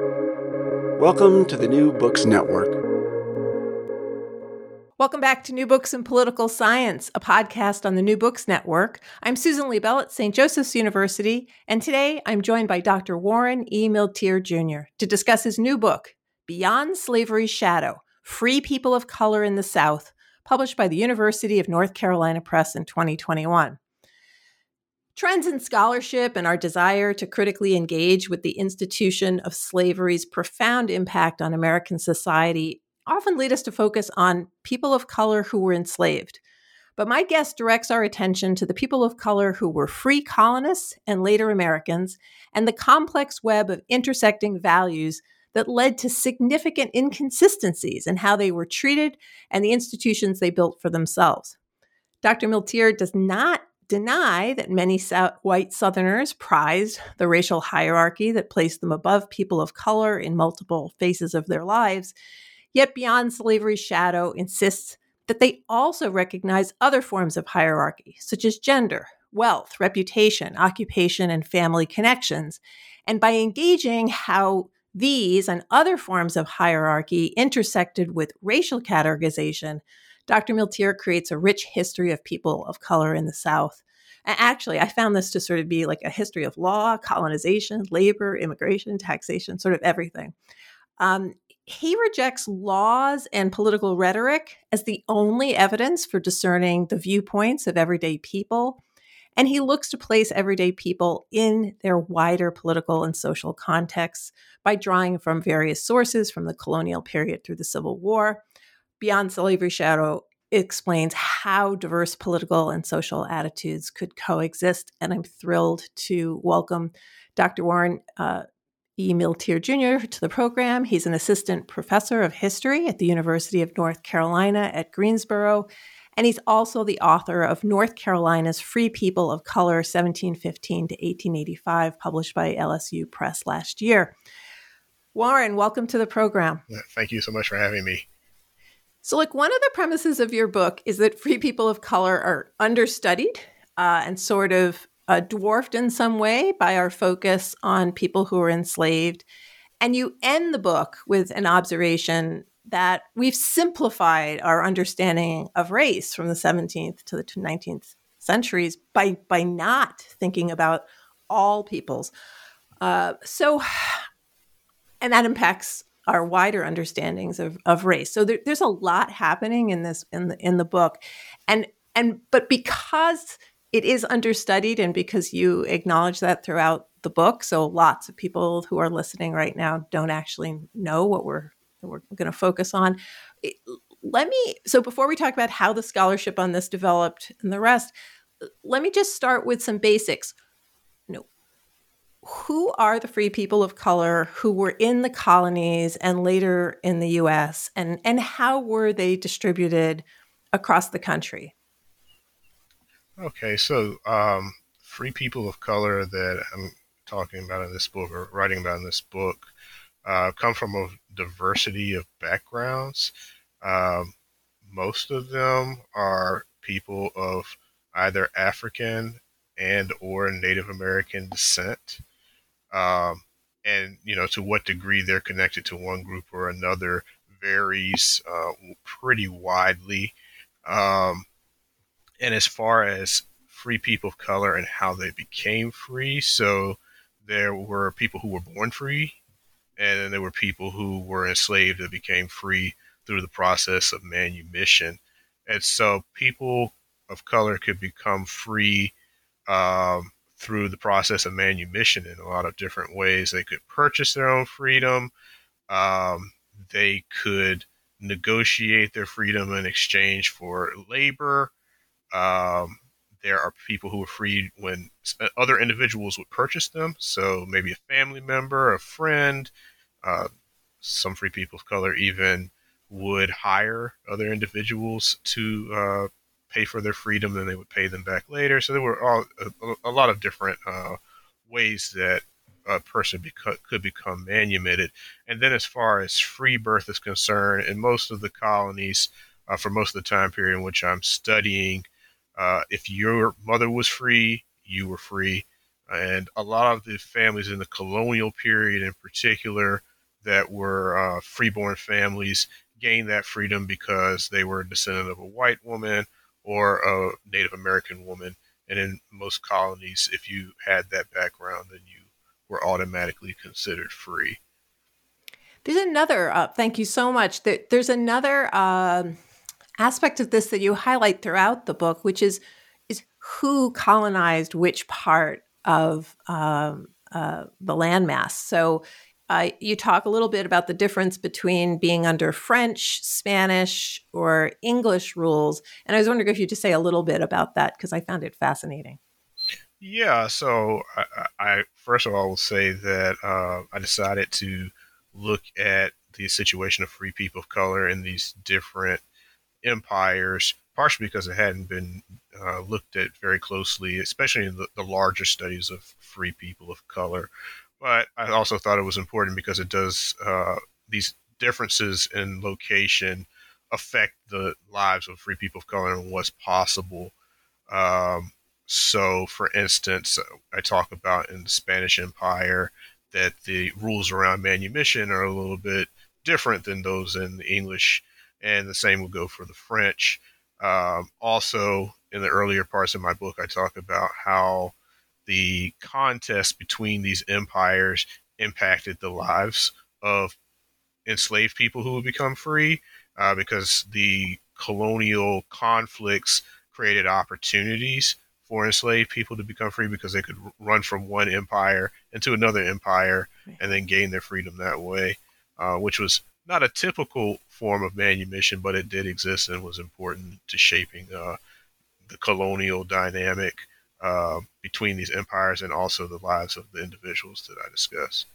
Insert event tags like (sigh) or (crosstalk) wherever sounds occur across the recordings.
Welcome to the New Books Network. Welcome back to New Books in Political Science, a podcast on the New Books Network. I'm Susan Liebell at St. Joseph's University, and today I'm joined by Dr. Warren E. Milteer Jr. to discuss his new book, Beyond Slavery's Shadow Free People of Color in the South, published by the University of North Carolina Press in 2021. Trends in scholarship and our desire to critically engage with the institution of slavery's profound impact on American society often lead us to focus on people of color who were enslaved. But my guest directs our attention to the people of color who were free colonists and later Americans, and the complex web of intersecting values that led to significant inconsistencies in how they were treated and the institutions they built for themselves. Dr. Milteer does not deny that many white Southerners prized the racial hierarchy that placed them above people of color in multiple phases of their lives, yet Beyond Slavery's Shadow insists that they also recognize other forms of hierarchy, such as gender, wealth, reputation, occupation, and family connections. And by engaging how these and other forms of hierarchy intersected with racial categorization, Dr. Milteer creates a rich history of people of color in the South. Actually, I found this to sort of be like a history of law, colonization, labor, immigration, taxation, sort of everything. Um, he rejects laws and political rhetoric as the only evidence for discerning the viewpoints of everyday people. And he looks to place everyday people in their wider political and social contexts by drawing from various sources from the colonial period through the Civil War Beyond Slavery Shadow explains how diverse political and social attitudes could coexist. And I'm thrilled to welcome Dr. Warren uh, E. Milteer Jr. to the program. He's an assistant professor of history at the University of North Carolina at Greensboro. And he's also the author of North Carolina's Free People of Color, 1715 to 1885, published by LSU Press last year. Warren, welcome to the program. Thank you so much for having me. So, like, one of the premises of your book is that free people of color are understudied uh, and sort of uh, dwarfed in some way by our focus on people who are enslaved. And you end the book with an observation that we've simplified our understanding of race from the 17th to the 19th centuries by by not thinking about all peoples. Uh, so, and that impacts our wider understandings of, of race. So there, there's a lot happening in this in the in the book, and and but because it is understudied and because you acknowledge that throughout the book, so lots of people who are listening right now don't actually know what we're we're going to focus on. It, let me so before we talk about how the scholarship on this developed and the rest, let me just start with some basics who are the free people of color who were in the colonies and later in the US and and how were they distributed across the country? Okay, so um, free people of color that I'm talking about in this book or writing about in this book uh, come from a diversity of backgrounds. Um, most of them are people of either African and or Native American descent um, and you know to what degree they're connected to one group or another varies uh, pretty widely. Um, and as far as free people of color and how they became free, so there were people who were born free, and then there were people who were enslaved that became free through the process of manumission. And so people of color could become free um, through the process of manumission in a lot of different ways. They could purchase their own freedom. Um, they could negotiate their freedom in exchange for labor. Um, there are people who are freed when other individuals would purchase them. So maybe a family member, a friend, uh, some free people of color even would hire other individuals to uh, pay for their freedom, then they would pay them back later. So there were all a, a lot of different uh, ways that a person beco- could become manumitted. And then, as far as free birth is concerned, in most of the colonies, uh, for most of the time period in which I'm studying, uh, if your mother was free, you were free. And a lot of the families in the colonial period, in particular, that were uh, freeborn families, gained that freedom because they were a descendant of a white woman or a Native American woman. And in most colonies, if you had that background, then you were automatically considered free. There's another, uh, thank you so much. there's another uh, aspect of this that you highlight throughout the book, which is is who colonized which part of um, uh, the landmass. So uh, you talk a little bit about the difference between being under French, Spanish, or English rules. And I was wondering if you just say a little bit about that because I found it fascinating. Yeah, so I, I, first of all will say that uh, I decided to look at the situation of free people of color in these different empires, partially because it hadn't been uh, looked at very closely, especially in the, the larger studies of free people of color. But I also thought it was important because it does uh, these differences in location affect the lives of free people of color and what's possible. Um, so, for instance, I talk about in the Spanish Empire that the rules around manumission are a little bit different than those in the English, and the same will go for the French. Um, also, in the earlier parts of my book, I talk about how the contest between these empires impacted the lives of enslaved people who would become free uh, because the colonial conflicts created opportunities for enslaved people to become free because they could run from one empire into another empire and then gain their freedom that way, uh, which was not a typical form of manumission, but it did exist and was important to shaping uh, the colonial dynamic uh, between these empires and also the lives of the individuals that I discuss.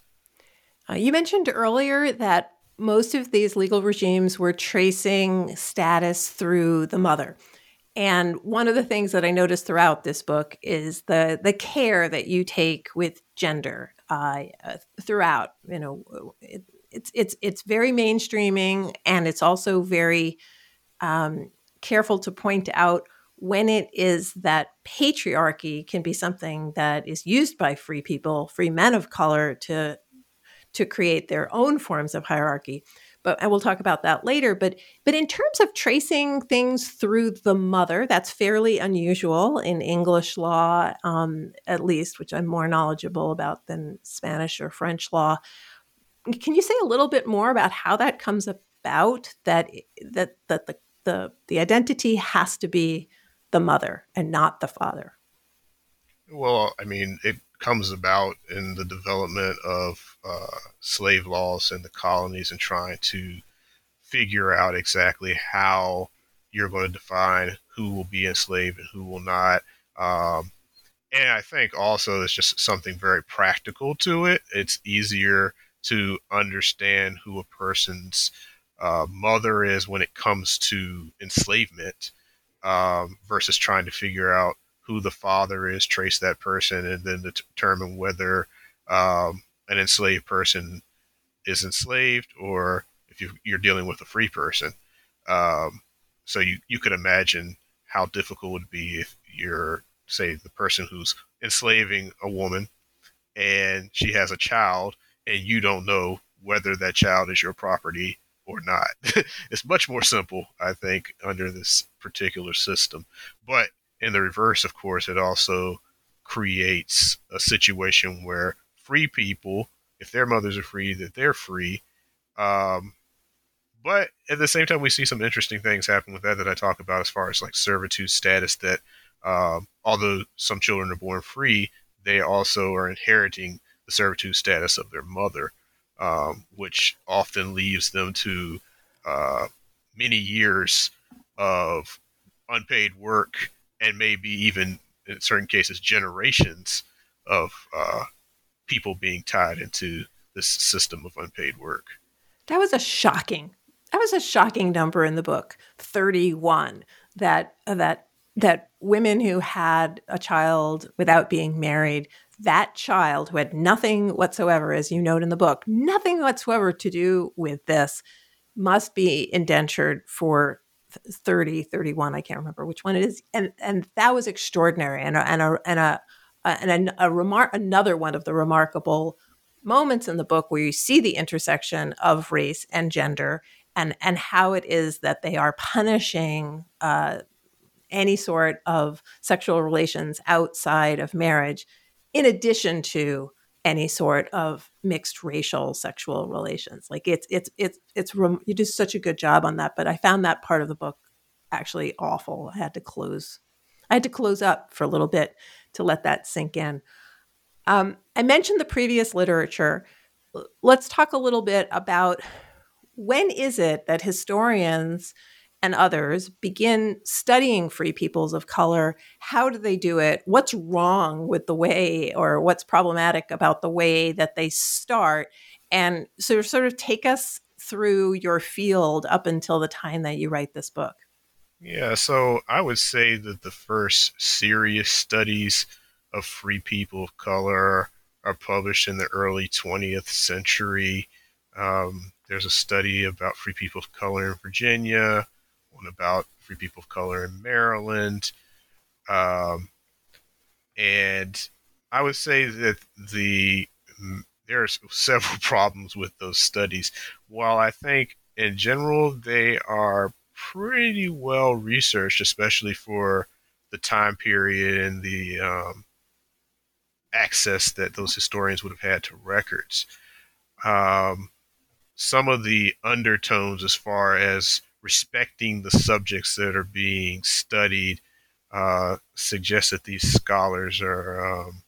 Uh, you mentioned earlier that most of these legal regimes were tracing status through the mother. And one of the things that I noticed throughout this book is the the care that you take with gender uh, throughout. You know, it, it's it's it's very mainstreaming, and it's also very um, careful to point out when it is that patriarchy can be something that is used by free people, free men of color, to to create their own forms of hierarchy but I will talk about that later. But but in terms of tracing things through the mother, that's fairly unusual in English law, um, at least, which I'm more knowledgeable about than Spanish or French law. Can you say a little bit more about how that comes about? That that that the the the identity has to be the mother and not the father. Well, I mean, it comes about in the development of uh, slave laws in the colonies and trying to figure out exactly how you're going to define who will be enslaved and who will not. Um, and I think also it's just something very practical to it. It's easier to understand who a person's uh, mother is when it comes to enslavement um, versus trying to figure out who the father is, trace that person, and then determine whether um, an enslaved person is enslaved or if you, are dealing with a free person. Um, so you, you could imagine how difficult it would be if you're, say, the person who's enslaving a woman and she has a child and you don't know whether that child is your property or not. (laughs) it's much more simple, I think, under this particular system. But in the reverse, of course, it also creates a situation where free people, if their mothers are free, that they're free. Um, but at the same time, we see some interesting things happen with that that I talk about as far as like servitude status. That um, although some children are born free, they also are inheriting the servitude status of their mother, um, which often leaves them to uh, many years of unpaid work and maybe even in certain cases generations of uh, people being tied into this system of unpaid work. That was a shocking. That was a shocking number in the book, 31. That uh, that that women who had a child without being married, that child who had nothing whatsoever, as you note in the book, nothing whatsoever to do with this, must be indentured for 30 31 i can't remember which one it is and and that was extraordinary and a, and a, and a, and a, a remark another one of the remarkable moments in the book where you see the intersection of race and gender and and how it is that they are punishing uh, any sort of sexual relations outside of marriage, in addition to any sort of mixed racial sexual relations. Like it's it's it's it's you do such a good job on that. But I found that part of the book actually awful. I had to close. I had to close up for a little bit to let that sink in. Um, I mentioned the previous literature. Let's talk a little bit about when is it that historians and others begin studying free peoples of color. How do they do it? What's wrong with the way, or what's problematic about the way that they start? And so, sort of take us through your field up until the time that you write this book. Yeah, so I would say that the first serious studies of free people of color are published in the early 20th century. Um, there's a study about free people of color in Virginia one about free people of color in Maryland. Um, and I would say that the there are (laughs) several problems with those studies. While I think in general they are pretty well researched, especially for the time period and the um, access that those historians would have had to records. Um, some of the undertones, as far as respecting the subjects that are being studied uh, suggests that these scholars are um,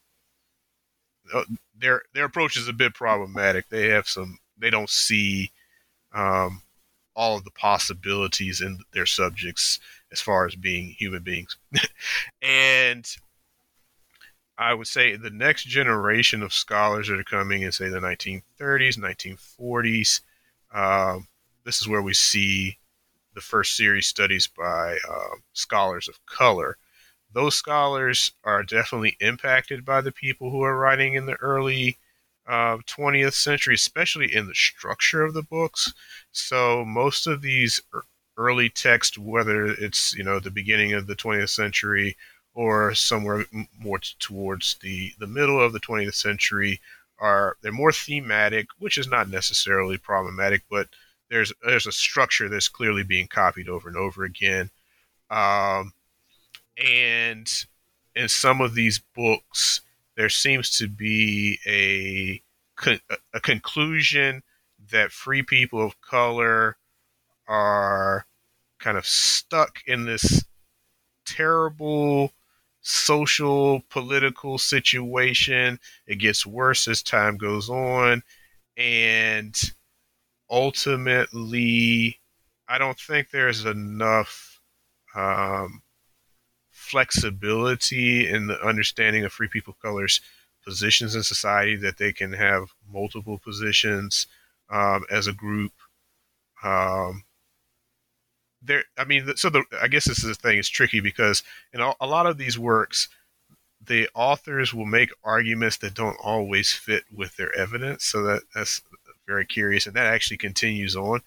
uh, their their approach is a bit problematic. They have some they don't see um, all of the possibilities in their subjects as far as being human beings, (laughs) and I would say the next generation of scholars that are coming in, say, the 1930s, 1940s. Um, this is where we see the first series studies by uh, scholars of color. Those scholars are definitely impacted by the people who are writing in the early uh, 20th century, especially in the structure of the books. So most of these early texts, whether it's you know the beginning of the 20th century or somewhere more towards the the middle of the 20th century, are they're more thematic, which is not necessarily problematic, but there's there's a structure that's clearly being copied over and over again, um, and in some of these books there seems to be a a conclusion that free people of color are kind of stuck in this terrible social political situation. It gets worse as time goes on, and ultimately, I don't think there's enough um, flexibility in the understanding of free people of color's positions in society that they can have multiple positions um, as a group. Um, there, I mean, so the I guess this is the thing. It's tricky because in a, a lot of these works, the authors will make arguments that don't always fit with their evidence. So that that's very curious, and that actually continues on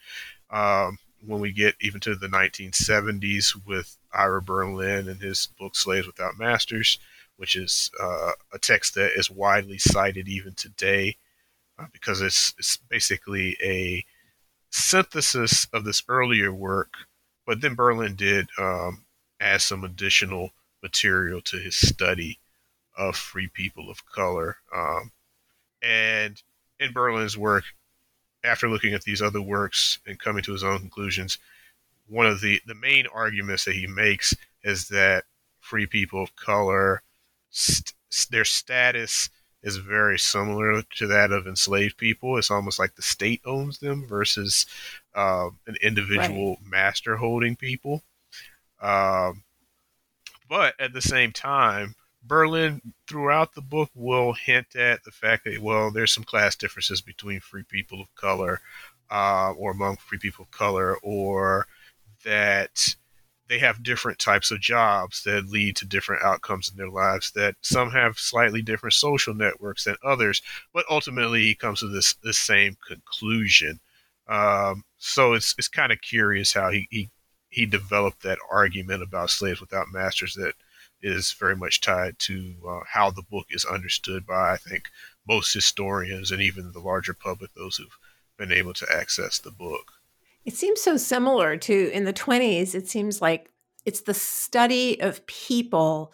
um, when we get even to the 1970s with Ira Berlin and his book Slaves Without Masters, which is uh, a text that is widely cited even today uh, because it's, it's basically a synthesis of this earlier work, but then Berlin did um, add some additional material to his study of free people of color. Um, and in Berlin's work, after looking at these other works and coming to his own conclusions, one of the, the main arguments that he makes is that free people of color, st- their status is very similar to that of enslaved people. It's almost like the state owns them versus uh, an individual right. master holding people. Um, but at the same time, Berlin throughout the book will hint at the fact that well, there's some class differences between free people of color, uh, or among free people of color, or that they have different types of jobs that lead to different outcomes in their lives. That some have slightly different social networks than others, but ultimately he comes to this this same conclusion. Um, so it's it's kind of curious how he, he he developed that argument about slaves without masters that is very much tied to uh, how the book is understood by, I think, most historians and even the larger public, those who've been able to access the book. It seems so similar to in the 20s. It seems like it's the study of people,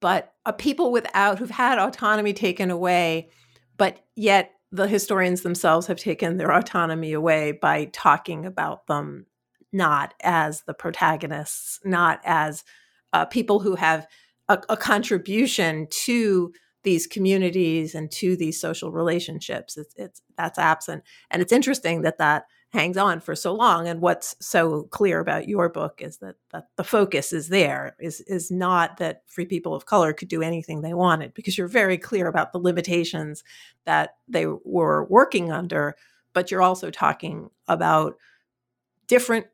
but a people without who've had autonomy taken away, but yet the historians themselves have taken their autonomy away by talking about them not as the protagonists, not as uh, people who have a, a, contribution to these communities and to these social relationships. It's, it's that's absent, and it's interesting that that hangs on for so long. And what's so clear about your book is that, that the focus is there is is not that free people of color could do anything they wanted because you're very clear about the limitations that they were working under, but you're also talking about different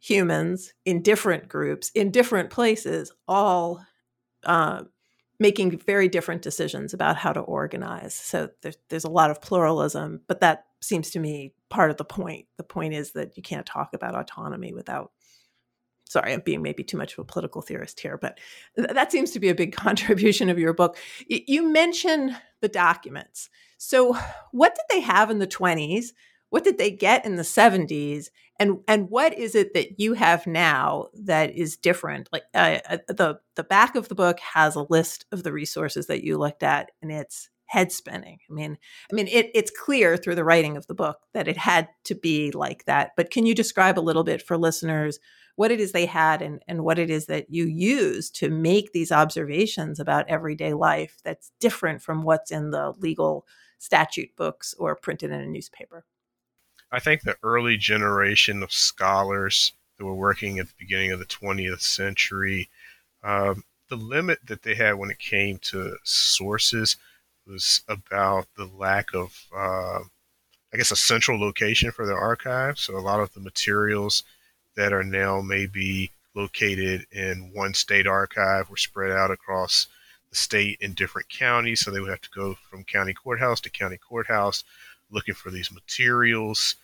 humans in different groups in different places all uh, making very different decisions about how to organize. So there's, there's a lot of pluralism but that seems to me part of the point. The point is that you can't talk about autonomy without sorry i'm being maybe too much of a political theorist here but th- that seems to be a big (laughs) contribution of your book. Y- you mention the documents. So what did they have in the 20s what did they get in the 70s and and what is it that you have now that is different? Like uh, uh, the the back of the book has a list of the resources that you looked at and it's head spinning. I mean i mean it, it's clear through the writing of the book that it had to be like that but can you describe a little bit for listeners what it is they had and, and what it is that you use to make these observations about everyday life that's different from what's in the legal statute books or printed in a newspaper I think the early generation of scholars that were working at the beginning of the 20th century, um, the limit that they had when it came to sources was about the lack of, uh, I guess, a central location for their archives. So a lot of the materials that are now maybe located in one state archive were spread out across the state in different counties. So they would have to go from county courthouse to county courthouse looking for these materials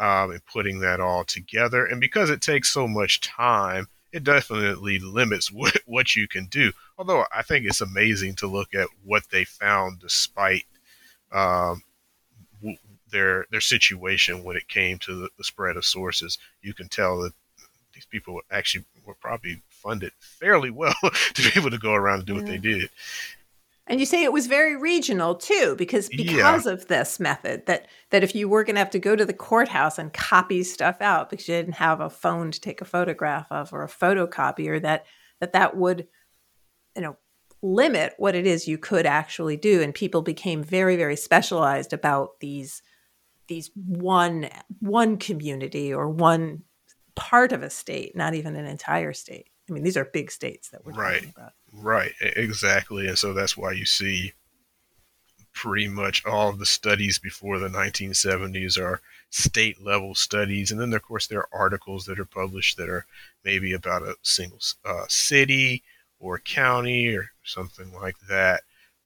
um, and putting that all together. And because it takes so much time, it definitely limits (laughs) what, what you can do. Although I think it's amazing to look at what they found despite um, their their situation when it came to the, the, spread of sources. You can tell that these people actually were probably funded fairly well (laughs) to be able to go around and do yeah. what they did. And you say it was very regional too, because because yeah. of this method that that if you were going to have to go to the courthouse and copy stuff out because you didn't have a phone to take a photograph of or a photocopier, that that that would, you know, limit what it is you could actually do, and people became very very specialized about these these one one community or one part of a state, not even an entire state. I mean, these are big states that we're right. talking about. Right, exactly. And so that's why you see pretty much all of the studies before the 1970s are state level studies. And then, of course, there are articles that are published that are maybe about a single uh, city or county or something like that.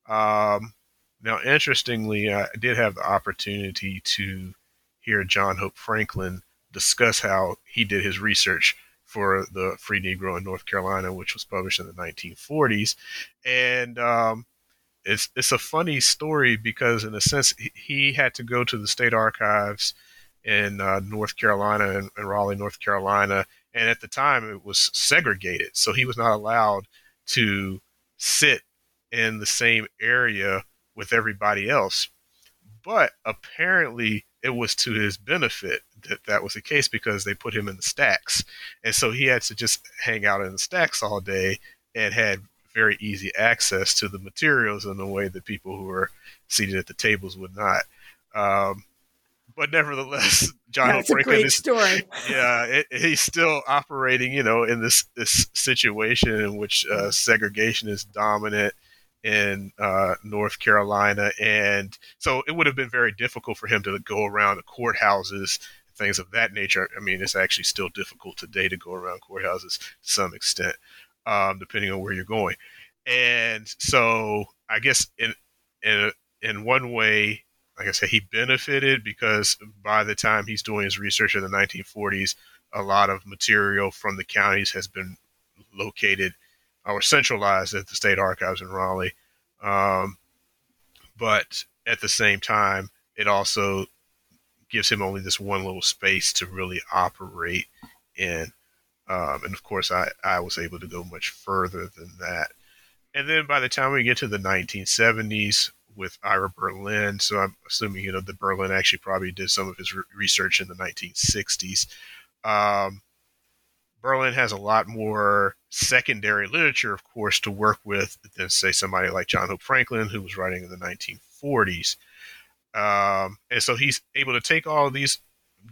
Um, now, interestingly, I did have the opportunity to hear John Hope Franklin discuss how he did his research for the Free Negro in North Carolina, which was published in the 1940s. And um, it's it's a funny story because, in a sense, he had to go to the state archives in uh, North Carolina and in, Raleigh, North Carolina, and at the time it was segregated, so he was not allowed to sit in the same area with everybody else. But apparently, it was to his benefit that that was the case because they put him in the stacks. And so he had to just hang out in the stacks all day and had very easy access to the materials in a way that people who were seated at the tables would not. Um, but nevertheless, (laughs) John That's a great is, story. Yeah, it, he's still operating, you know, in this this situation in which uh, segregation is dominant in uh, North Carolina, and so it would have been very difficult for him to go around the courthouses, things of that nature. I mean, it's actually still difficult today to go around courthouses to some extent, um, depending on where you're going. And so, I guess in in in one way, like I said, he benefited because by the time he's doing his research in the 1940s, a lot of material from the counties has been located or centralized at the State Archives in Raleigh. Um, but at the same time, it also gives him only this one little space to really operate in. Um, and of course, I, I was able to go much further than that. And then by the time we get to the 1970s with Ira Berlin, so I'm assuming, you know, that Berlin actually probably did some of his re- research in the 1960s. Um, Berlin has a lot more secondary literature, of course, to work with than, say, somebody like John Hope Franklin, who was writing in the 1940s. Um, and so he's able to take all these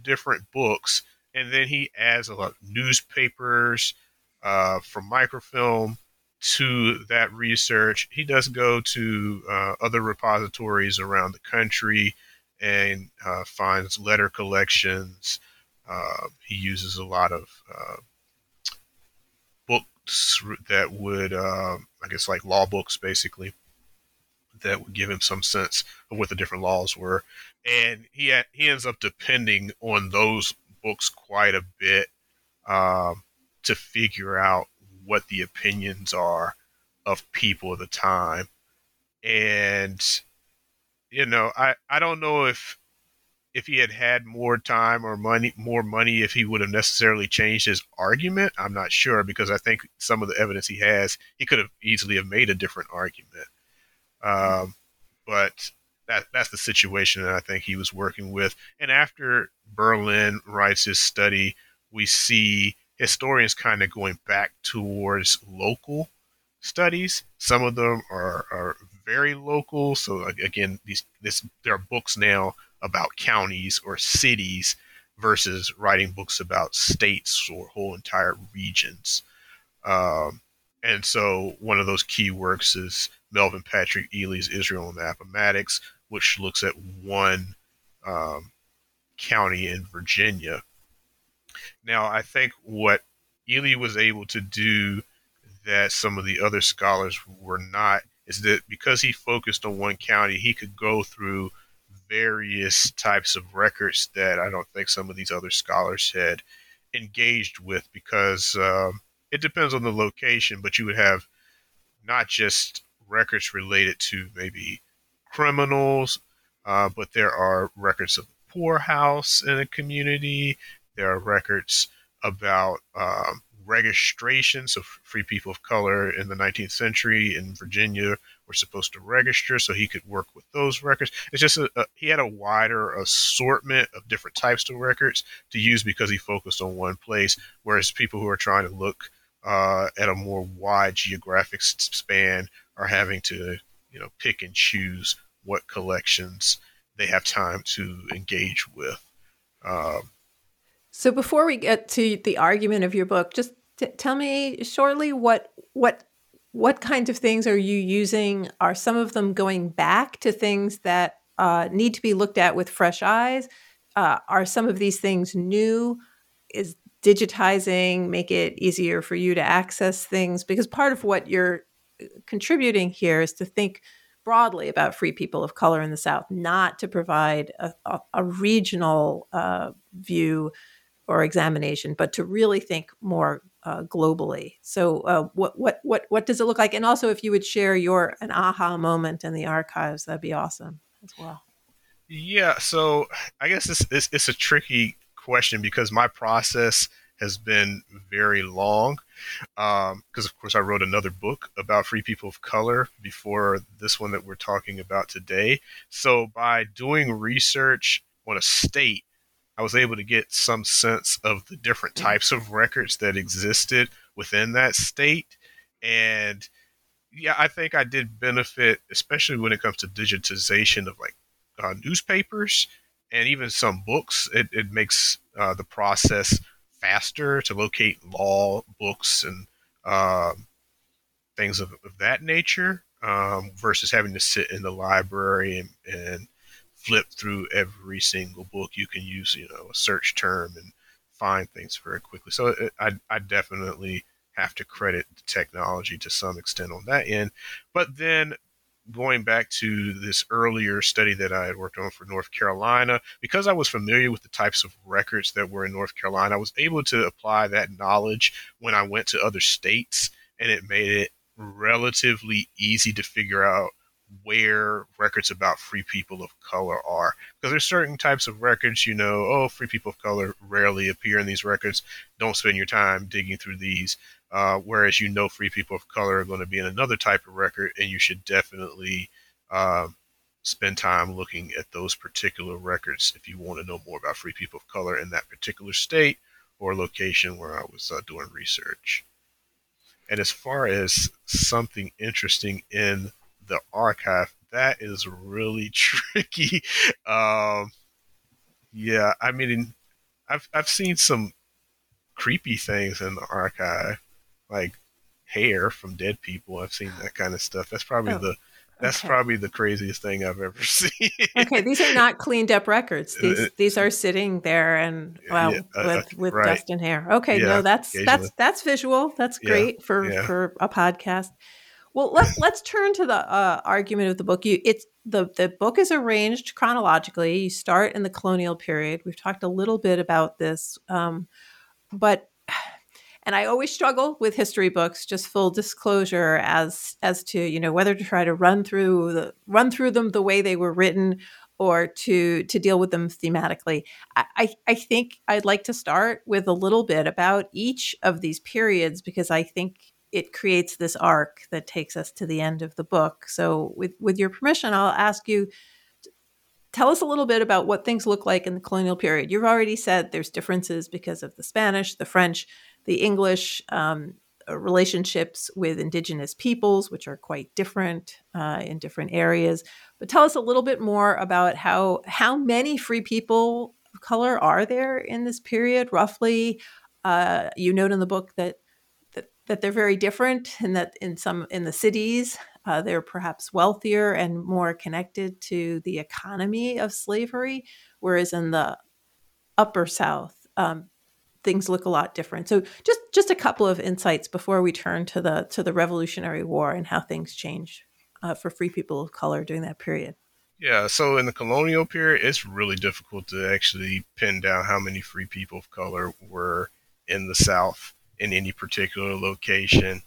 different books and then he adds a lot of newspapers uh, from microfilm to that research. He does go to uh, other repositories around the country and uh, finds letter collections. Uh, he uses a lot of uh, books that would, uh, I guess, like law books, basically, that would give him some sense of what the different laws were. And he ha- he ends up depending on those books quite a bit um, to figure out what the opinions are of people of the time. And you know, I I don't know if if he had had more time or money more money if he would have necessarily changed his argument i'm not sure because i think some of the evidence he has he could have easily have made a different argument um, but that that's the situation that i think he was working with. And after berlin writes his study we see historians kind of going back towards local studies. Some of them are, are very local. So again these this there are books now about counties or cities versus writing books about states or whole entire regions. Um, and so one of those key works is Melvin Patrick Ely's Israel and Appomattox, which looks at one um, county in Virginia. Now, I think what Ely was able to do that some of the other scholars were not is that because he focused on one county, he could go through various types of records that I don't think some of these other scholars had engaged with because um, it depends on the location, but you would have not just records related to maybe criminals, uh, but there are records of the poorhouse in a community. There are records about um, registration. So, free people of color in the 19th century in Virginia were supposed to register, so he could work with those records. It's just a, a, he had a wider assortment of different types of records to use because he focused on one place, whereas people who are trying to look uh, at a more wide geographic span are having to, you know, pick and choose what collections they have time to engage with. Um, so before we get to the argument of your book, just t- tell me shortly what what what kinds of things are you using? Are some of them going back to things that uh, need to be looked at with fresh eyes? Uh, are some of these things new? Is digitizing make it easier for you to access things? Because part of what you're contributing here is to think broadly about free people of color in the South, not to provide a, a, a regional uh, view or examination, but to really think more uh, globally. So, uh, what what what what does it look like? And also, if you would share your an aha moment in the archives, that'd be awesome as well. Yeah. So, I guess it's it's, it's a tricky question because my process has been very long. Because um, of course, I wrote another book about free people of color before this one that we're talking about today. So, by doing research on a state I was able to get some sense of the different types of records that existed within that state. And yeah, I think I did benefit, especially when it comes to digitization of like uh, newspapers and even some books. It, it makes uh, the process faster to locate law books and uh, things of, of, that nature um, versus having to sit in the library and, and flip through every single book. You can use, you know, a search term and find things very quickly. So it, I, I definitely have to credit the technology to some extent on that end. But then going back to this earlier study that I had worked on for North Carolina, because I was familiar with the types of records that were in North Carolina, I was able to apply that knowledge when I went to other states and it made it relatively easy to figure out where records about free people of color are. Because there's certain types of records, you know, oh, free people of color rarely appear in these records. Don't spend your time digging through these. Uh, whereas you know free people of color are going to be in another type of record, and you should definitely uh, spend time looking at those particular records if you want to know more about free people of color in that particular state or location where I was uh, doing research. And as far as something interesting in the archive, that is really (laughs) tricky. Um, yeah, I mean, I've I've seen some creepy things in the archive, like hair from dead people. I've seen that kind of stuff. That's probably oh, the that's okay. probably the craziest thing I've ever (laughs) seen. okay, these are not cleaned up records. These uh, these are sitting there and well yeah, uh, with with right. dust and hair. Okay, yeah, no, that's that's that's visual. That's great yeah, for for a podcast. Well, let's let's turn to the uh, argument of the book. You, it's the the book is arranged chronologically. You start in the colonial period. We've talked a little bit about this, um, but (sighs) and I always struggle with history books. Just full disclosure as as to you know whether to try to run through the run through them the way they were written or to to deal with them thematically. I, I, I think I'd like to start with a little bit about each of these periods because I think it creates this arc that takes us to the end of the book. So, with with your permission, I'll ask you tell us a little bit about what things look like in the colonial period. You've already said there's differences because of the Spanish, the French, the English. Um, uh, relationships with indigenous peoples, which are quite different uh, in different areas. But tell us a little bit more about how how many free people of color are there in this period, roughly. Uh, you note in the book that that they're very different and that in some in the cities uh, they're perhaps wealthier and more connected to the economy of slavery whereas in the upper south um, things look a lot different. So just just a couple of insights before we turn to the to the revolutionary war and how things change uh, for free people of color during that period. Yeah, so in the colonial period, it's really difficult to actually pin down how many free people of color were in the South in any particular location.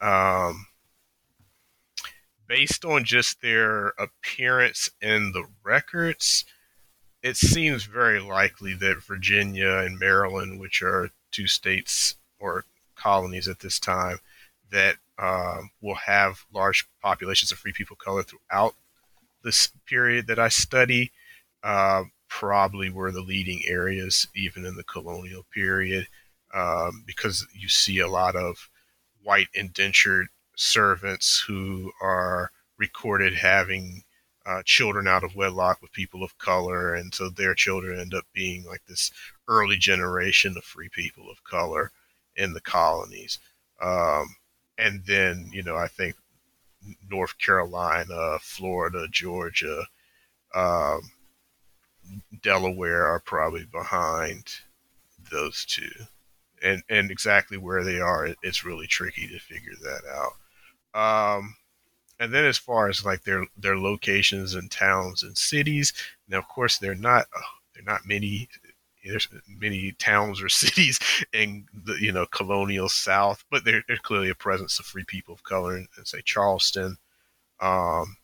Um, based on just their appearance in the records, it seems very likely that Virginia and Maryland, which are two states or colonies at this time, that um, will have large populations of free people of color throughout this period that I study, uh, probably were the leading areas, even in the colonial period um, because you see a lot of white indentured servants who are recorded having uh, children out of wedlock with people of color, and so their children end up being like this early generation of free people of color in the colonies. Um, and then, you know, I think North Carolina, Florida, Georgia, um, Delaware are probably behind those two and and exactly where they are, it, it's really tricky to figure that out. Um, and then as far as like their their locations and towns and cities, now of course they're not uh, they're not many there's many towns or (laughs) cities in the you know colonial South, but there's clearly a presence of free people of color in, in say Charleston, um,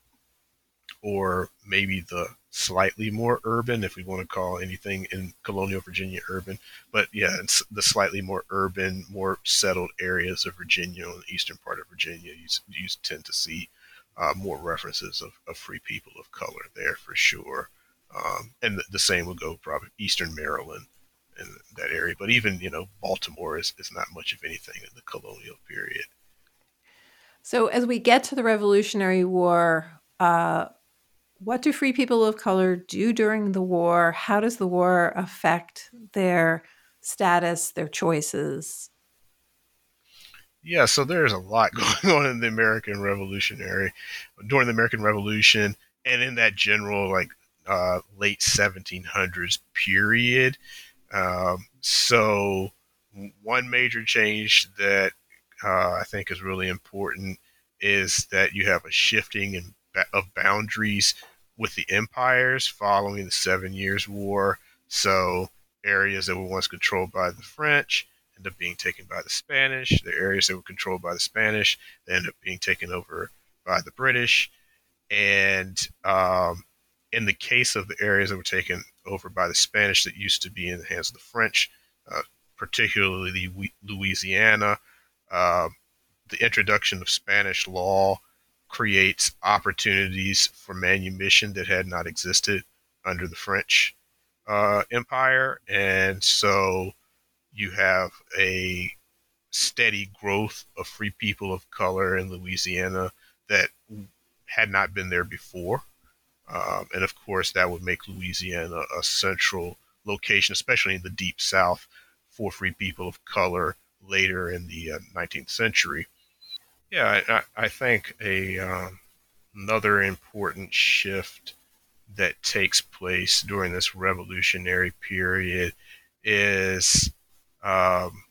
or maybe the slightly more urban, if we want to call anything in colonial Virginia urban. But yeah, it's the slightly more urban, more settled areas of Virginia, and the eastern part of Virginia, you, you tend to see uh, more references of, of, free people of color there for sure. Um, and the, the, same would go probably eastern Maryland in that area. But even, you know, Baltimore is, is not much of anything in the colonial period. So as we get to the Revolutionary War, uh, what do free people of color do during the war? How does the war affect their status, their choices? Yeah, so there's a lot (laughs) going on in the American Revolutionary during the American Revolution and in that general like uh, late 1700s period. Um, so one major change that uh, I think is really important is that you have a shifting in of boundaries with the empires following the Seven Years' War. So areas that were once controlled by the French end up being taken by the Spanish. The areas that were controlled by the Spanish they end up being taken over by the British. And um, in the case of the areas that were taken over by the Spanish that used to be in the hands of the French, uh, particularly Louisiana, uh, the introduction of Spanish law creates opportunities for manumission that had not existed under the French uh, Empire. And so you have a steady growth of free people of color in Louisiana that had not been there before. Um, and of course, that would make Louisiana a central location, especially in the deep south, for free people of color later in the uh, 19th century. Yeah, I, I think a um, another important shift that takes place during this revolutionary period is um,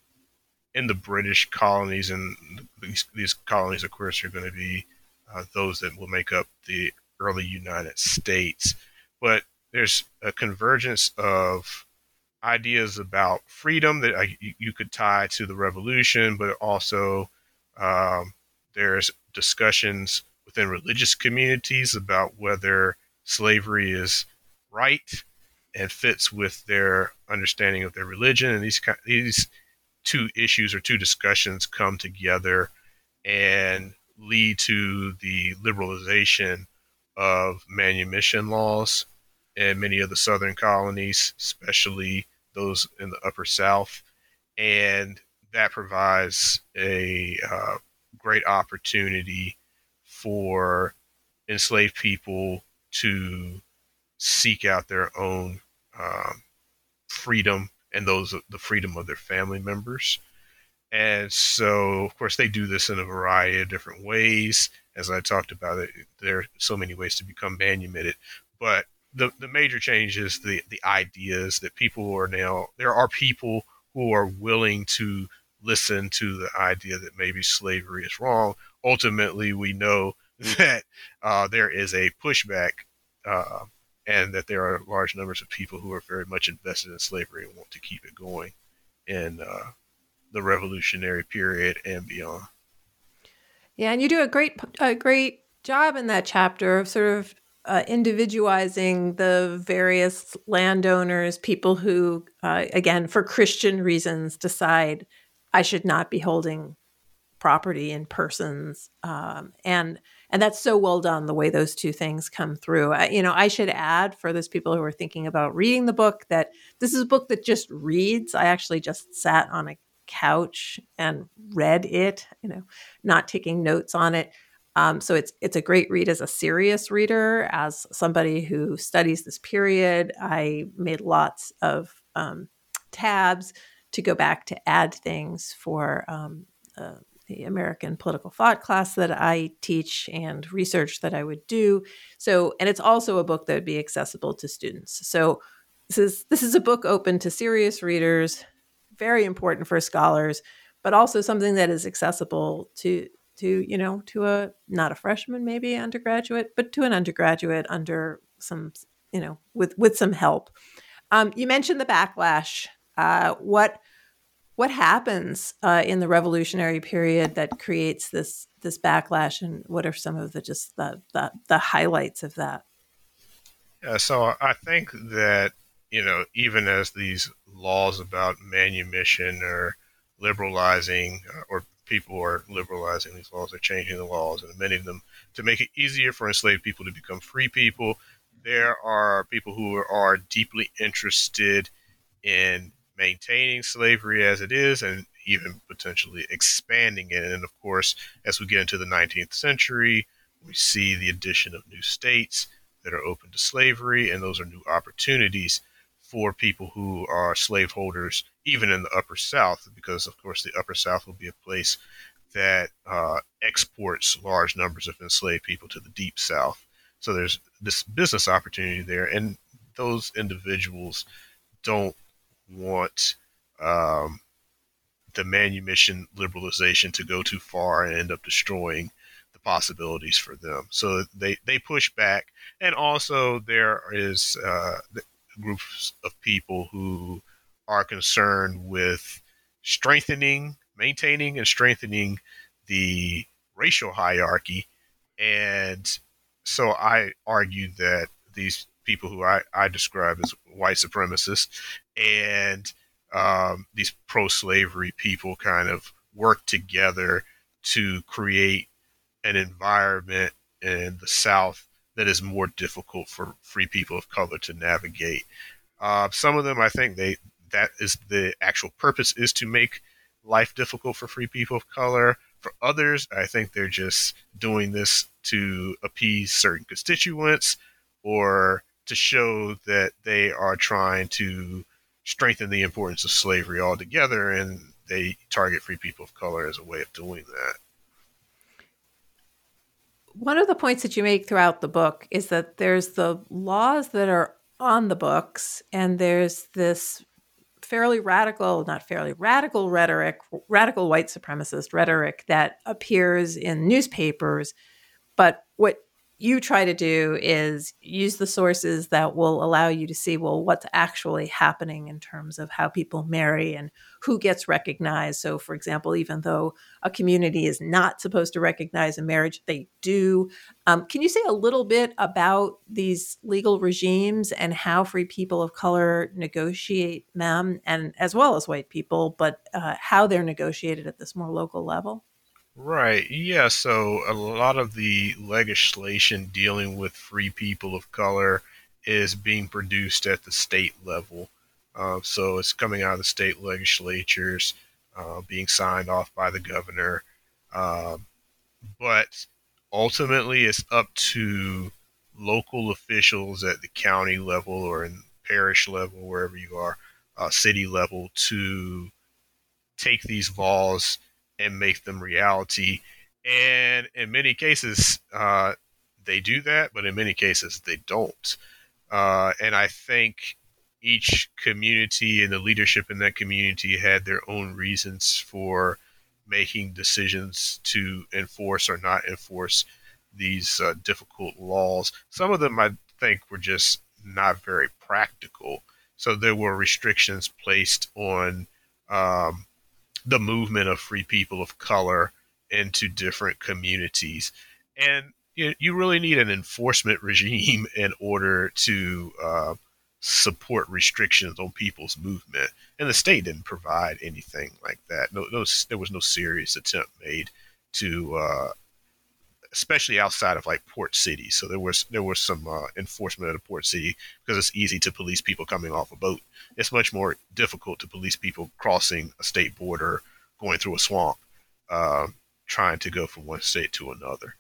in the British colonies, and these, these colonies, of course, are going to be uh, those that will make up the early United States. But there's a convergence of ideas about freedom that I, you could tie to the revolution, but also um, there's discussions within religious communities about whether slavery is right and fits with their understanding of their religion. And these these two issues or two discussions come together and lead to the liberalization of manumission laws in many of the southern colonies, especially those in the upper south. And that provides a uh, great opportunity for enslaved people to seek out their own um, freedom and those the freedom of their family members. And so, of course, they do this in a variety of different ways. As I talked about it, there are so many ways to become manumitted. But the, the major change is the, the ideas that people are now, there are people who are willing to listen to the idea that maybe slavery is wrong. Ultimately, we know (laughs) that uh, there is a pushback uh, and that there are large numbers of people who are very much invested in slavery and want to keep it going in uh, the revolutionary period and beyond. Yeah, and you do a great a great job in that chapter of sort of uh, individualizing the various landowners, people who, uh, again, for Christian reasons, decide I should not be holding property in persons, um, and and that's so well done the way those two things come through. I, you know, I should add for those people who are thinking about reading the book that this is a book that just reads. I actually just sat on a couch and read it, you know, not taking notes on it. Um, so it's it's a great read as a serious reader, as somebody who studies this period. I made lots of um, tabs to go back to add things for um, uh, the American political thought class that I teach and research that I would do. So, and it's also a book that would be accessible to students. So, this is this is a book open to serious readers very important for scholars, but also something that is accessible to to you know to a not a freshman maybe undergraduate, but to an undergraduate under some you know with with some help. Um, you mentioned the backlash. Uh, what what happens uh, in the revolutionary period that creates this this backlash, and what are some of the just the the, the highlights of that? Yeah, so I think that you know, even as these laws about manumission are liberalizing, uh, or people are liberalizing these laws, they're changing the laws and amending them to make it easier for enslaved people to become free people. There are people who are deeply interested in maintaining slavery as it is and even potentially expanding it. And of course, as we get into the 19th century, we see the addition of new states that are open to slavery, and those are new opportunities for people who are slaveholders, even in the Upper South, because of course the Upper South will be a place that uh, exports large numbers of enslaved people to the Deep South. So there's this business opportunity there, and those individuals don't want um, the manumission liberalization to go too far and end up destroying the possibilities for them. So they, they push back. And also, there is uh, groups of people who are concerned with strengthening, maintaining, and strengthening the racial hierarchy. And so I argue that these people who I, I describe as white supremacists and um, these pro slavery people kind of work together to create an environment in the South that is more difficult for free people of color to navigate. Uh, some of them, I think, they that is the actual purpose is to make life difficult for free people of color. For others, I think they're just doing this to appease certain constituents or to show that they are trying to strengthen the importance of slavery altogether, and they target free people of color as a way of doing that. One of the points that you make throughout the book is that there's the laws that are on the books, and there's this fairly radical, not fairly radical rhetoric, radical white supremacist rhetoric that appears in newspapers. But what you try to do is use the sources that will allow you to see well what's actually happening in terms of how people marry and who gets recognized. So for example even though a community is not supposed to recognize a marriage they do. Um, can you say a little bit about these legal regimes and how free people of color negotiate them and as well as white people but uh, how they're negotiated at this more local level Right. Yeah. So a lot of the legislation dealing with free people of color is being produced at the state level. Uh, so it's coming out of the state legislatures, uh, being signed off by the governor. Um, but ultimately, it's up to local officials at the county level or in parish level, wherever you are, uh, city level, to take these laws and make them reality. And in many cases, uh, they do that, but in many cases, they don't. Uh, and I think each community and the leadership in that community had their own reasons for making decisions to enforce or not enforce these uh, difficult laws. Some of them, I think, were just not very practical. So there were restrictions placed on um, the movement of free people of color into different communities. And you, you really need an enforcement regime (laughs) in order to uh, support restrictions on people's movement. And the state didn't provide anything like that. No, no there was no serious attempt made to, uh, especially outside of like port cities. So there was there was some uh, enforcement at a port city because it's easy to police people coming off a boat it's much more difficult to police people crossing a state border, going through a swamp, uh, trying to go from one state to another.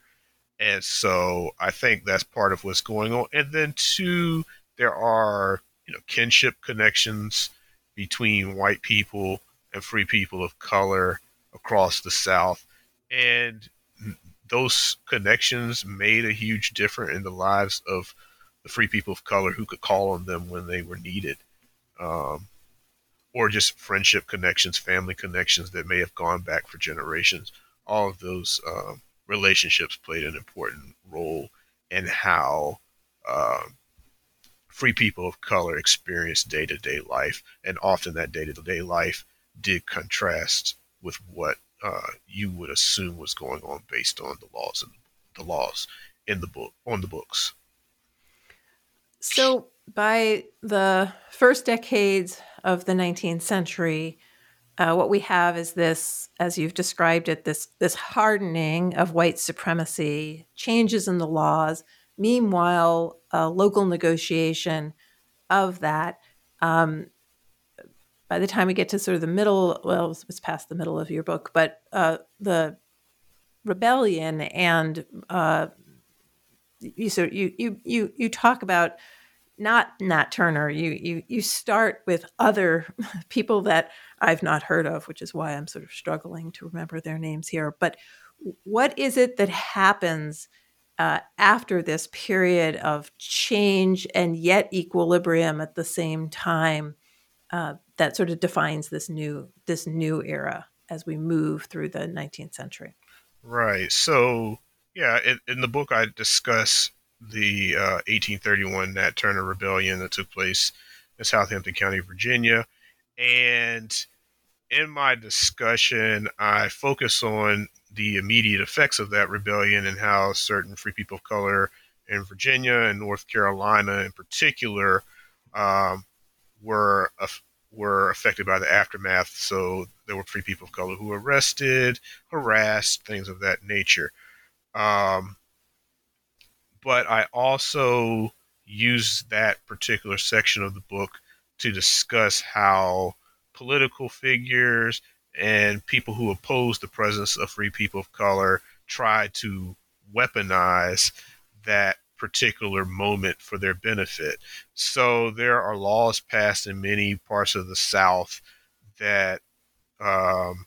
And so I think that's part of what's going on. And then two, there are you know kinship connections between white people and free people of color across the South, and those connections made a huge difference in the lives of the free people of color who could call on them when they were needed um, or just friendship connections, family connections that may have gone back for generations. All of those um, relationships played an important role in how uh, free people of color experience day to day life. And often that day to day life did contrast with what uh, you would assume was going on based on the laws and the laws in the book on the books. So by the first decades of the 19th century, uh, what we have is this, as you've described it, this this hardening of white supremacy, changes in the laws. Meanwhile, local negotiation of that. Um, by the time we get to sort of the middle, well, it's past the middle of your book, but uh, the rebellion and uh, you so you you you you talk about not Nat Turner. You you you start with other (laughs) people that I've not heard of, which is why I'm sort of struggling to remember their names here. But what is it that happens uh, after this period of change and yet equilibrium at the same time uh, that sort of defines this new this new era as we move through the 19th century? Right. So yeah, in, in the book I discuss the uh, 1831 Nat Turner Rebellion that took place in Southampton County, Virginia. And in my discussion, I focus on the immediate effects of that rebellion and how certain free people of color in Virginia and North Carolina, in particular, um, were were affected by the aftermath. So there were free people of color who were arrested, harassed, things of that nature. Um, but I also use that particular section of the book to discuss how political figures and people who oppose the presence of free people of color try to weaponize that particular moment for their benefit. So there are laws passed in many parts of the South that um,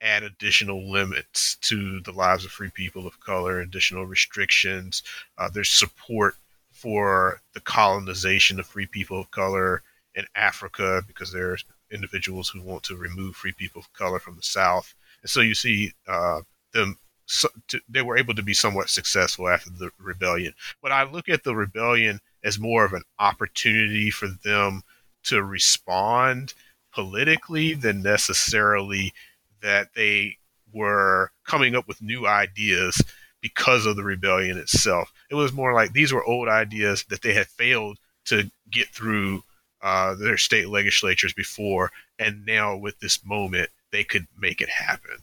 add additional limits to the lives of free people of color, additional restrictions. Uh, there's support for the colonization of free people of color in Africa because there's individuals who want to remove free people of color from the South. And so you see uh, them, so, to, they were able to be somewhat successful after the rebellion. But I look at the rebellion as more of an opportunity for them to respond politically than necessarily that they were coming up with new ideas because of the rebellion itself. It was more like these were old ideas that they had failed to get through uh, their state legislatures before, and now with this moment, they could make it happen.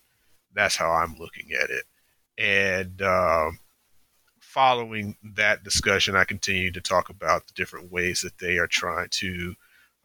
That's how I'm looking at it. And um, following that discussion, I continue to talk about the different ways that they are trying to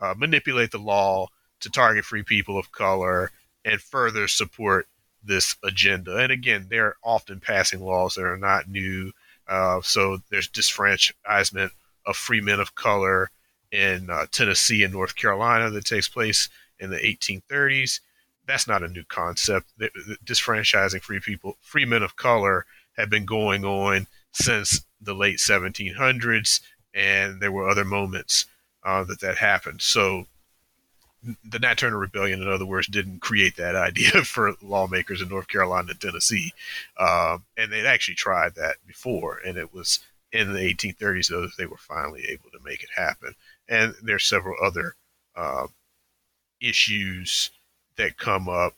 uh, manipulate the law to target free people of color and further support this agenda. And again, they're often passing laws that are not new. Uh, so there's disfranchisement of free men of color in uh, Tennessee and North Carolina that takes place in the 1830s. That's not a new concept. The, the disfranchising free people, free men of color, had been going on since the late 1700s, and there were other moments uh, that that happened. So the Nat Turner Rebellion, in other words, didn't create that idea (laughs) for lawmakers in North Carolina and Tennessee, um, and they'd actually tried that before, and it was in the 1830s though that they were finally able to make it happen and there's several other uh, issues that come up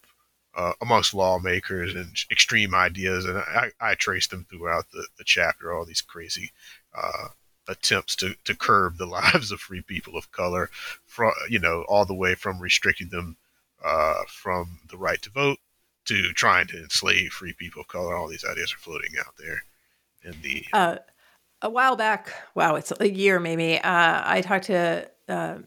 uh, amongst lawmakers and extreme ideas, and I, I trace them throughout the, the chapter. All these crazy uh, attempts to, to curb the (laughs) lives of free people of color, from you know all the way from restricting them uh, from the right to vote to trying to enslave free people of color. All these ideas are floating out there in the uh, a while back, wow, it's a year maybe, uh, I talked to uh,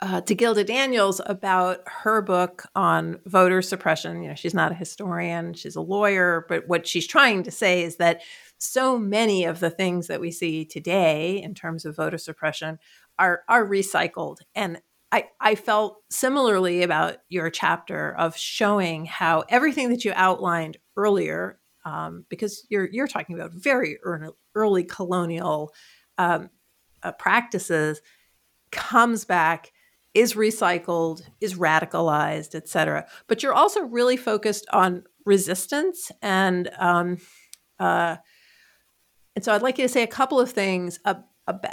uh, to Gilda Daniels about her book on voter suppression. You know, she's not a historian, she's a lawyer, but what she's trying to say is that so many of the things that we see today in terms of voter suppression are are recycled. And I, I felt similarly about your chapter of showing how everything that you outlined earlier um, because you're you're talking about very early, early colonial um, uh, practices comes back is recycled is radicalized etc but you're also really focused on resistance and um, uh, and so i'd like you to say a couple of things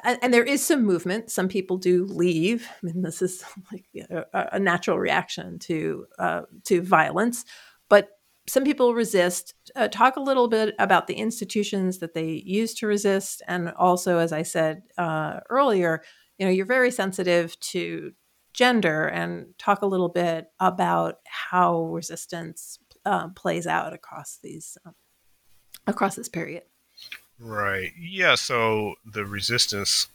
and there is some movement. Some people do leave. I mean this is (laughs) like a, a natural reaction to uh, to violence. But some people resist. Uh, talk a little bit about the institutions that they use to resist, and also, as I said uh, earlier, you know, you're very sensitive to gender, and talk a little bit about how resistance uh, plays out across these um, across this period. Right. Yeah. So the resistance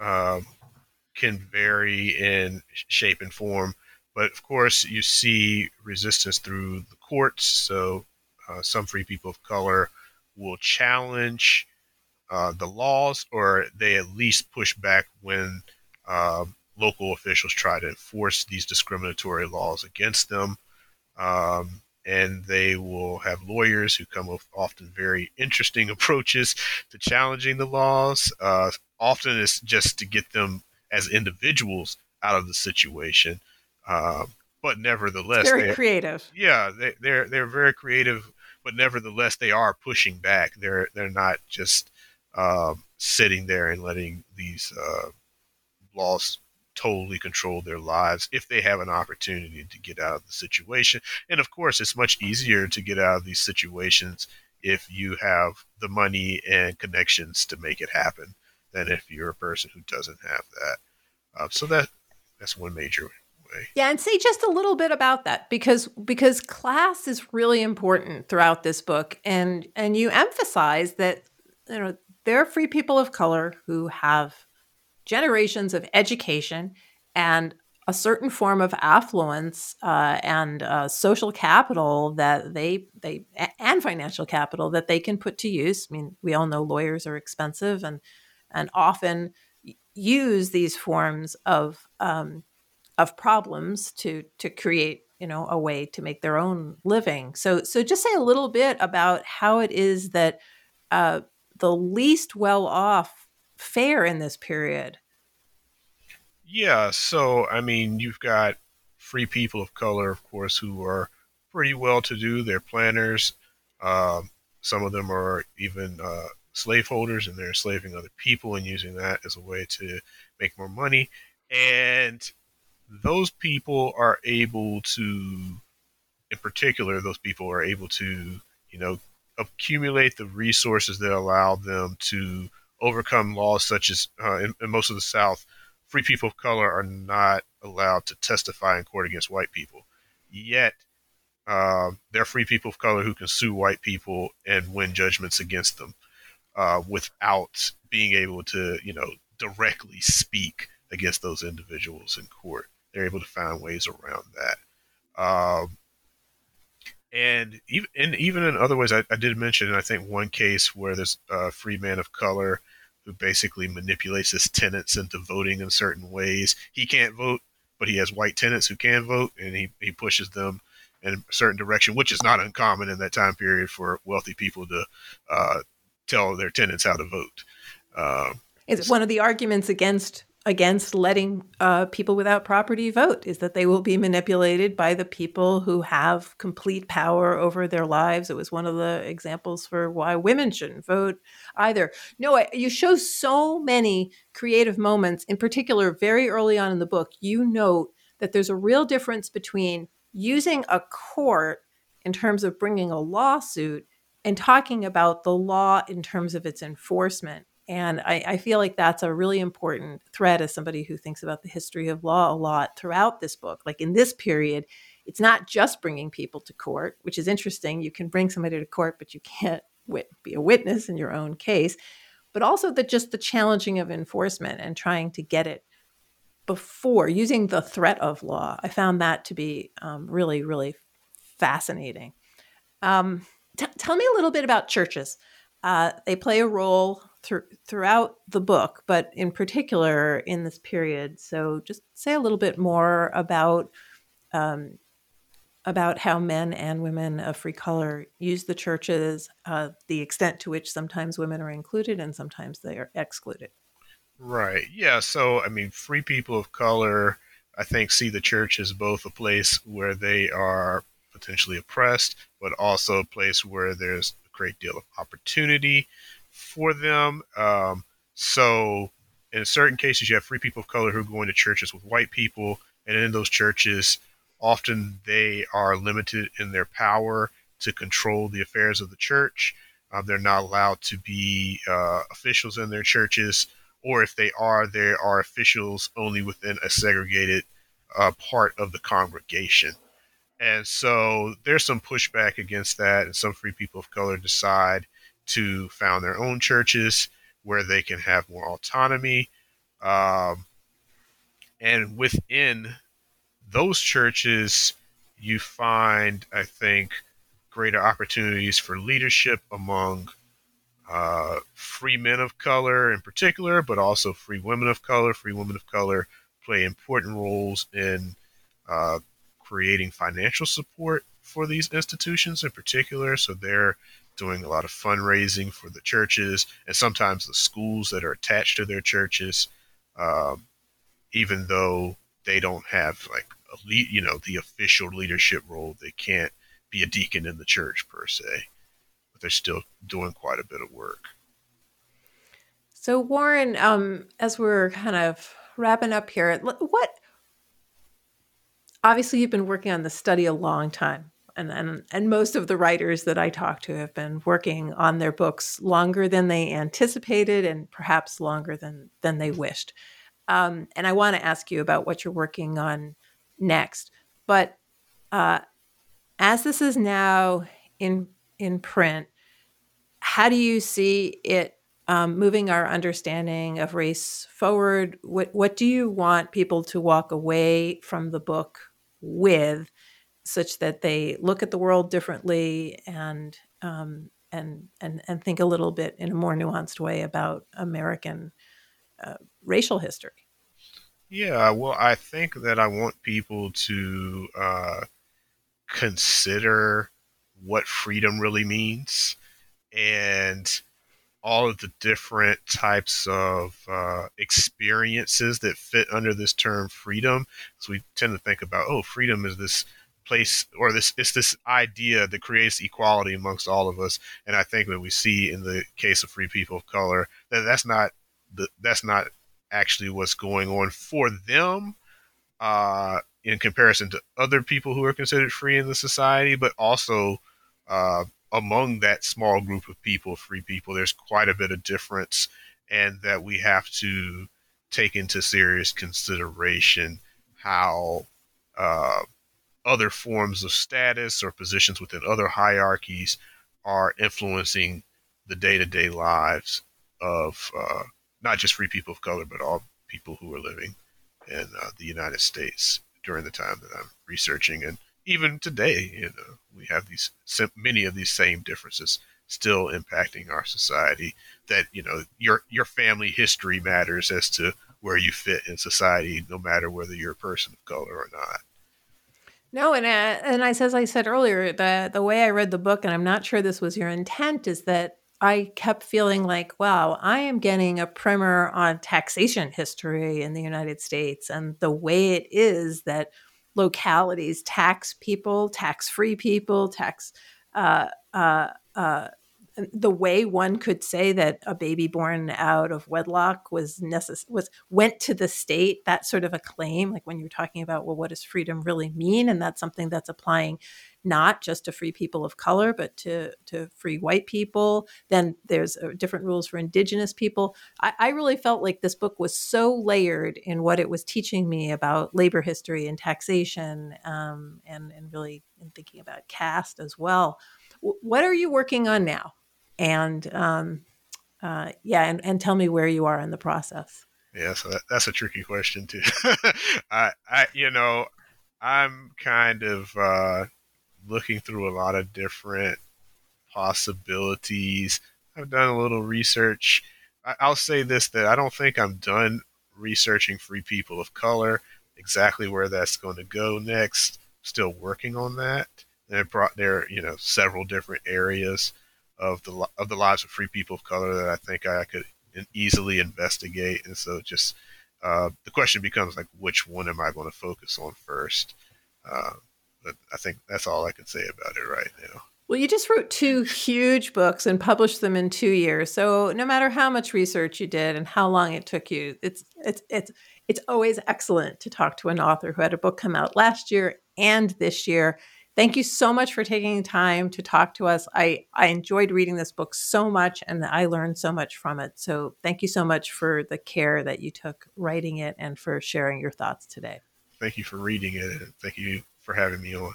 um, can vary in shape and form. But of course, you see resistance through the courts. So uh, some free people of color will challenge uh, the laws, or they at least push back when uh, local officials try to enforce these discriminatory laws against them. Um, and they will have lawyers who come with often very interesting (laughs) approaches to challenging the laws. Uh, often it's just to get them as individuals out of the situation. Uh, but nevertheless, it's very creative. Yeah, they, they're they're very creative, but nevertheless, they are pushing back. They're they're not just uh, sitting there and letting these uh, laws totally control their lives if they have an opportunity to get out of the situation. And of course, it's much easier to get out of these situations if you have the money and connections to make it happen than if you're a person who doesn't have that. Uh, so that that's one major way. Yeah, and say just a little bit about that because because class is really important throughout this book, and and you emphasize that you know there are free people of color who have generations of education and a certain form of affluence uh, and uh, social capital that they they and financial capital that they can put to use. I mean, we all know lawyers are expensive and and often use these forms of um, of problems to to create you know a way to make their own living. So so just say a little bit about how it is that uh, the least well off fare in this period yeah, so I mean, you've got free people of color, of course, who are pretty well to do. They're planners. Um, some of them are even uh, slaveholders, and they're enslaving other people and using that as a way to make more money. And those people are able to, in particular, those people are able to, you know, accumulate the resources that allow them to overcome laws such as uh, in, in most of the South free people of color are not allowed to testify in court against white people. Yet, uh, there are free people of color who can sue white people and win judgments against them uh, without being able to, you know, directly speak against those individuals in court. They're able to find ways around that. Um, and even and even in other ways, I, I, did mention, I think one case where there's a free man of color who basically manipulates his tenants into voting in certain ways. He can't vote, but he has white tenants who can vote, and he, he pushes them in a certain direction, which is not uncommon in that time period for wealthy people to uh, tell their tenants how to vote. Uh, it's one of the arguments against against letting uh, people without property vote is that they will be manipulated by the people who have complete power over their lives. It was one of the examples for why women shouldn't vote either. No, you show so many creative moments. In particular, very early on in the book, you note that there's a real difference between using a court in terms of bringing a lawsuit and talking about the law in terms of its enforcement and I, I, feel like that's a really important thread as somebody who thinks about the history of law a lot throughout this book. Like in this period, it's not just bringing people to court, which is interesting. You can bring somebody to court, but you can't wit- be a witness in your own case. But also that just the challenging of enforcement and trying to get it before using the threat of law. I found that to be um, really, really fascinating. Um, t- tell me a little bit about churches. Uh, they play a role th- throughout the book, but in particular in this period. So, just say a little bit more about um, about how men and women of free color use the churches, uh, the extent to which sometimes women are included and sometimes they are excluded. Right. Yeah. So, I mean, free people of color, I think, see the church as both a place where they are potentially oppressed, but also a place where there's a great deal of opportunity for them. Um, so, in certain cases, you have free people of color who are going to churches with white people, and in those churches, often they are limited in their power to control the affairs of the church. Uh, they're not allowed to be uh, officials in their churches, or if they are, they are officials only within a segregated uh, part of the congregation. And so there's some pushback against that, and some free people of color decide to found their own churches where they can have more autonomy. Um, and within those churches, you find, I think, greater opportunities for leadership among uh, free men of color in particular, but also free women of color. Free women of color play important roles in uh, creating financial support for these institutions in particular. So they're doing a lot of fundraising for the churches and sometimes the schools that are attached to their churches, um, even though they don't have like a lead, you know, the official leadership role. They can't be a deacon in the church per se, but they're still doing quite a bit of work. So Warren, um, as we're kind of wrapping up here, what obviously you've been working on the study a long time. And, and and most of the writers that I talk to have been working on their books longer than they anticipated and perhaps longer than than they wished. Um, and I want to ask you about what you're working on next. But uh, as this is now in in print, how do you see it um, moving our understanding of race forward? What what do you want people to walk away from the book with, such that they look at the world differently and um, and and and think a little bit in a more nuanced way about American uh, racial history? Yeah, well, I think that I want people to uh, consider what freedom really means and all of the different types of uh, experiences that fit under this term freedom. So we tend to think about, oh, freedom is this place or this it's this idea that creates equality amongst all of us. And I think that we see in the case of free people of color that that's not the, that's not actually what's going on for them. Uh, in comparison to other people who are considered free in the society, but also uh, among that small group of people, free people, there's quite a bit of difference, and that we have to take into serious consideration how uh, other forms of status or positions within other hierarchies are influencing the day to day lives of uh, not just free people of color, but all people who are living in uh, the United States during the time that I'm researching. And even today, you know, we have these many of these same differences still impacting our society. That you know, your your family history matters as to where you fit in society, no matter whether you're a person of color or not. No, and uh, and I, as I said earlier, the the way I read the book, and I'm not sure this was your intent, is that I kept feeling like, wow, I am getting a primer on taxation history in the United States and the way it is that localities tax people, tax free people, tax uh, uh, uh, the way one could say that a baby born out of wedlock was necess- was went to the state that sort of a claim like when you're talking about well what does freedom really mean? And that's something that's applying not just to free people of color but to to free white people. Then there's uh, different rules for indigenous people. I, I really felt like this book was so layered in what it was teaching me about labor history and taxation um, and and really in thinking about caste as well. What are you working on now and um, uh, yeah, and, and tell me where you are in the process. Yeah, so that, that's a tricky question too. (laughs) I, I, you know, I'm kind of uh, looking through a lot of different possibilities. I've done a little research. I, I'll say this: that I don't think I'm done researching free people of color. Exactly where that's going to go next. Still working on that. And it brought there, you know, several different areas of the of the lives of free people of color that I think I could easily investigate. And so, just uh, the question becomes like, which one am I going to focus on first? Uh, but I think that's all I can say about it right now. Well, you just wrote two huge books and published them in two years. So no matter how much research you did and how long it took you, it's it's it's it's always excellent to talk to an author who had a book come out last year and this year Thank you so much for taking time to talk to us. I, I enjoyed reading this book so much and I learned so much from it. So thank you so much for the care that you took writing it and for sharing your thoughts today. Thank you for reading it thank you for having me on.